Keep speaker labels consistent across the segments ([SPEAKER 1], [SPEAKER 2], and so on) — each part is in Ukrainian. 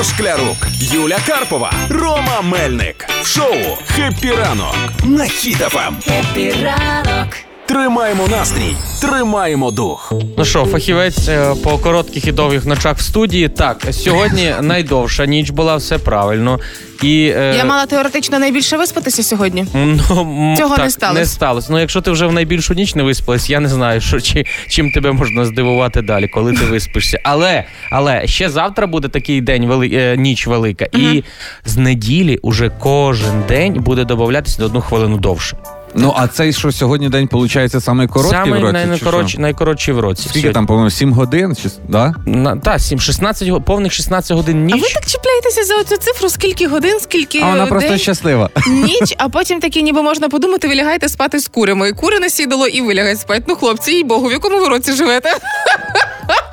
[SPEAKER 1] Ігор Шклярук, Юля Карпова, Рома Мельник. В шоу «Happy ранок» на Хіт FM.
[SPEAKER 2] Happy ранок.
[SPEAKER 1] Тримаємо настрій, тримаємо дух.
[SPEAKER 3] Ну що, фахівець е, по коротких і довгих ночах в студії. Так, сьогодні найдовша ніч була, все правильно. І, е,
[SPEAKER 4] Я мала теоретично найбільше виспатися сьогодні.
[SPEAKER 3] Ну,
[SPEAKER 4] Цього
[SPEAKER 3] так,
[SPEAKER 4] не сталося.
[SPEAKER 3] Не сталося. Ну, якщо ти вже в найбільшу ніч не виспалась, я не знаю, що, чи, чим тебе можна здивувати далі, коли ти виспишся. Але, але ще завтра буде такий день, вели, е, ніч велика. І з неділі уже кожен день буде додатися на одну хвилину довше.
[SPEAKER 5] Ну, а цей, що сьогодні день, виходить, самий короткий
[SPEAKER 3] Самий
[SPEAKER 5] в році?
[SPEAKER 3] най-
[SPEAKER 5] чи
[SPEAKER 3] найкоротші,
[SPEAKER 5] що?
[SPEAKER 3] в році.
[SPEAKER 5] Скільки
[SPEAKER 3] Сьогодні.
[SPEAKER 5] там, по-моєму, 7 годин? Чи, да?
[SPEAKER 3] На, та, 7, 16, го- повних 16 годин ніч.
[SPEAKER 4] А ви так чіпляєтеся за цю цифру, скільки годин, скільки
[SPEAKER 5] А вона
[SPEAKER 4] день,
[SPEAKER 5] просто щаслива.
[SPEAKER 4] ніч, а потім такі, ніби можна подумати, ви лягаєте спати з курами. І кури насідало, і ви лягаєте спати. Ну, хлопці, їй Богу, в якому ви році живете?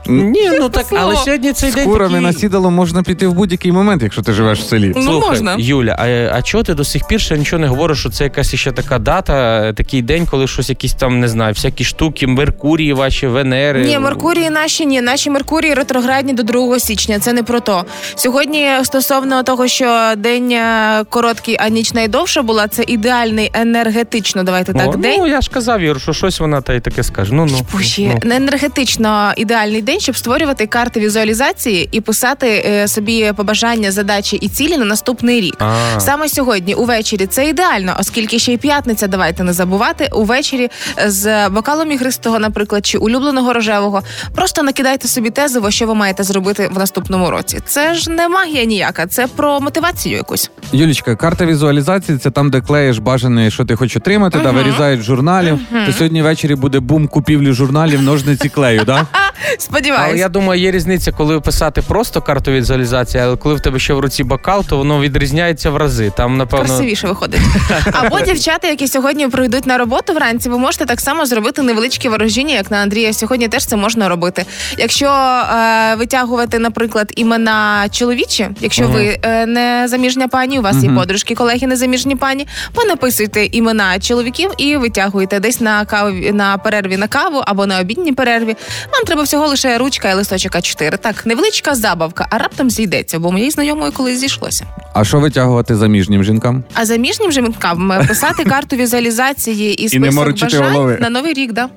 [SPEAKER 3] Ні, ну так, але сьогодні цей
[SPEAKER 5] З
[SPEAKER 3] день
[SPEAKER 5] курами
[SPEAKER 3] такий...
[SPEAKER 5] на сідало можна піти в будь-який момент, якщо ти живеш в селі.
[SPEAKER 4] Ну,
[SPEAKER 3] Слухай,
[SPEAKER 4] можна.
[SPEAKER 3] Юля, а, а чого ти до сих пір ще нічого не говориш, що це якась ще така дата, такий день, коли щось якісь там, не знаю, всякі штуки, Меркурії, ваші Венери.
[SPEAKER 4] Ні, Меркурії наші ні. Наші Меркурії ретроградні до 2 січня. Це не про то. Сьогодні стосовно того, що день е, короткий, а ніч найдовша була, це ідеальний енергетично. Давайте так.
[SPEAKER 3] О,
[SPEAKER 4] день.
[SPEAKER 3] Ну, я ж казав, Юр, що щось вона та й таке скаже. Ну, ну.
[SPEAKER 4] Пуші,
[SPEAKER 3] ну.
[SPEAKER 4] енергетично ідеальний день, щоб створювати карти візуалізації і писати е, собі побажання, задачі і цілі на наступний рік.
[SPEAKER 3] А.
[SPEAKER 4] Саме сьогодні увечері це ідеально, оскільки ще й п'ятниця, давайте не забувати. Увечері з бокалом ігристого, наприклад, чи улюбленого рожевого. Просто накидайте собі тезиво, що ви маєте зробити в наступному році. Це ж не магія ніяка, це про мотивацію якусь.
[SPEAKER 5] Юлічка, карта візуалізації це там, де клеїш бажане, що ти хочеш отримати, да, вирізають журналів. То сьогодні ввечері буде бум купівлі журналів, ножниці клею, да?
[SPEAKER 4] Сподіваюсь.
[SPEAKER 3] Але я думаю, є різниця, коли писати просто карту візуалізації, але коли в тебе ще в руці бокал, то воно відрізняється в рази. Там, напевно,
[SPEAKER 4] Красивіше виходить. Або дівчата, які сьогодні прийдуть на роботу вранці, ви можете так само зробити невеличке ворожіння, як на Андрія. Сьогодні теж це можна робити. Якщо е, витягувати, наприклад, імена чоловічі, якщо ви е, не заміжня пані, у вас є подружки, колеги, незаміжні пані, понаписуйте імена чоловіків і витягуєте десь на каві на перерві на каву або на обідній перерві. Вам треба всього лише ручка і листочок А4. Так, невеличка забавка, а раптом зійдеться, бо моїй знайомої колись зійшлося.
[SPEAKER 5] А що витягувати заміжнім жінкам?
[SPEAKER 4] А заміжнім жінкам писати карту візуалізації і
[SPEAKER 5] не
[SPEAKER 4] список
[SPEAKER 5] морочити
[SPEAKER 4] бажань
[SPEAKER 5] голови.
[SPEAKER 4] на новий рік, да.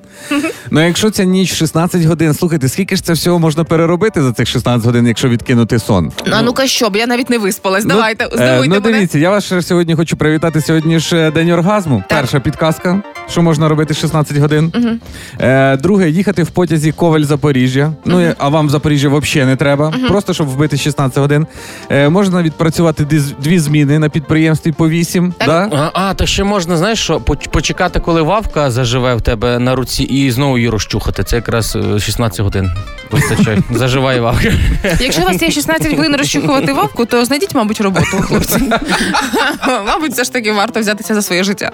[SPEAKER 5] Ну, якщо ця ніч 16 годин, слухайте, скільки ж це всього можна переробити за цих 16 годин, якщо відкинути сон?
[SPEAKER 4] Ну, а ну-ка, що б, я навіть не виспалась.
[SPEAKER 5] Ну,
[SPEAKER 4] Давайте,
[SPEAKER 5] е,
[SPEAKER 4] здивуйте
[SPEAKER 5] ну,
[SPEAKER 4] мене.
[SPEAKER 5] дивіться, я вас сьогодні хочу привітати. Сьогодні ж е, день оргазму.
[SPEAKER 4] Так.
[SPEAKER 5] Перша підказка, що можна робити 16 годин. Е, друге, їхати в потязі Коваль Запоріжжя. Ну, е, а вам в Запоріжжя взагалі не треба. Просто щоб вбити 16 годин. Е, можна відпрацювати диз- дві зміни на підприємстві по 8.
[SPEAKER 4] Так.
[SPEAKER 5] Да?
[SPEAKER 3] А, а, то ще можна, знаєш, що поч- почекати, коли вавка заживе в тебе на руці, і знову її розчухати. Це якраз е, 16 годин. Вистачає. Заживає вавка.
[SPEAKER 4] Якщо у вас є 16 хвилин розчухувати вовку, то знайдіть, мабуть, роботу, хлопці. Мабуть, все ж таки варто взятися за своє життя.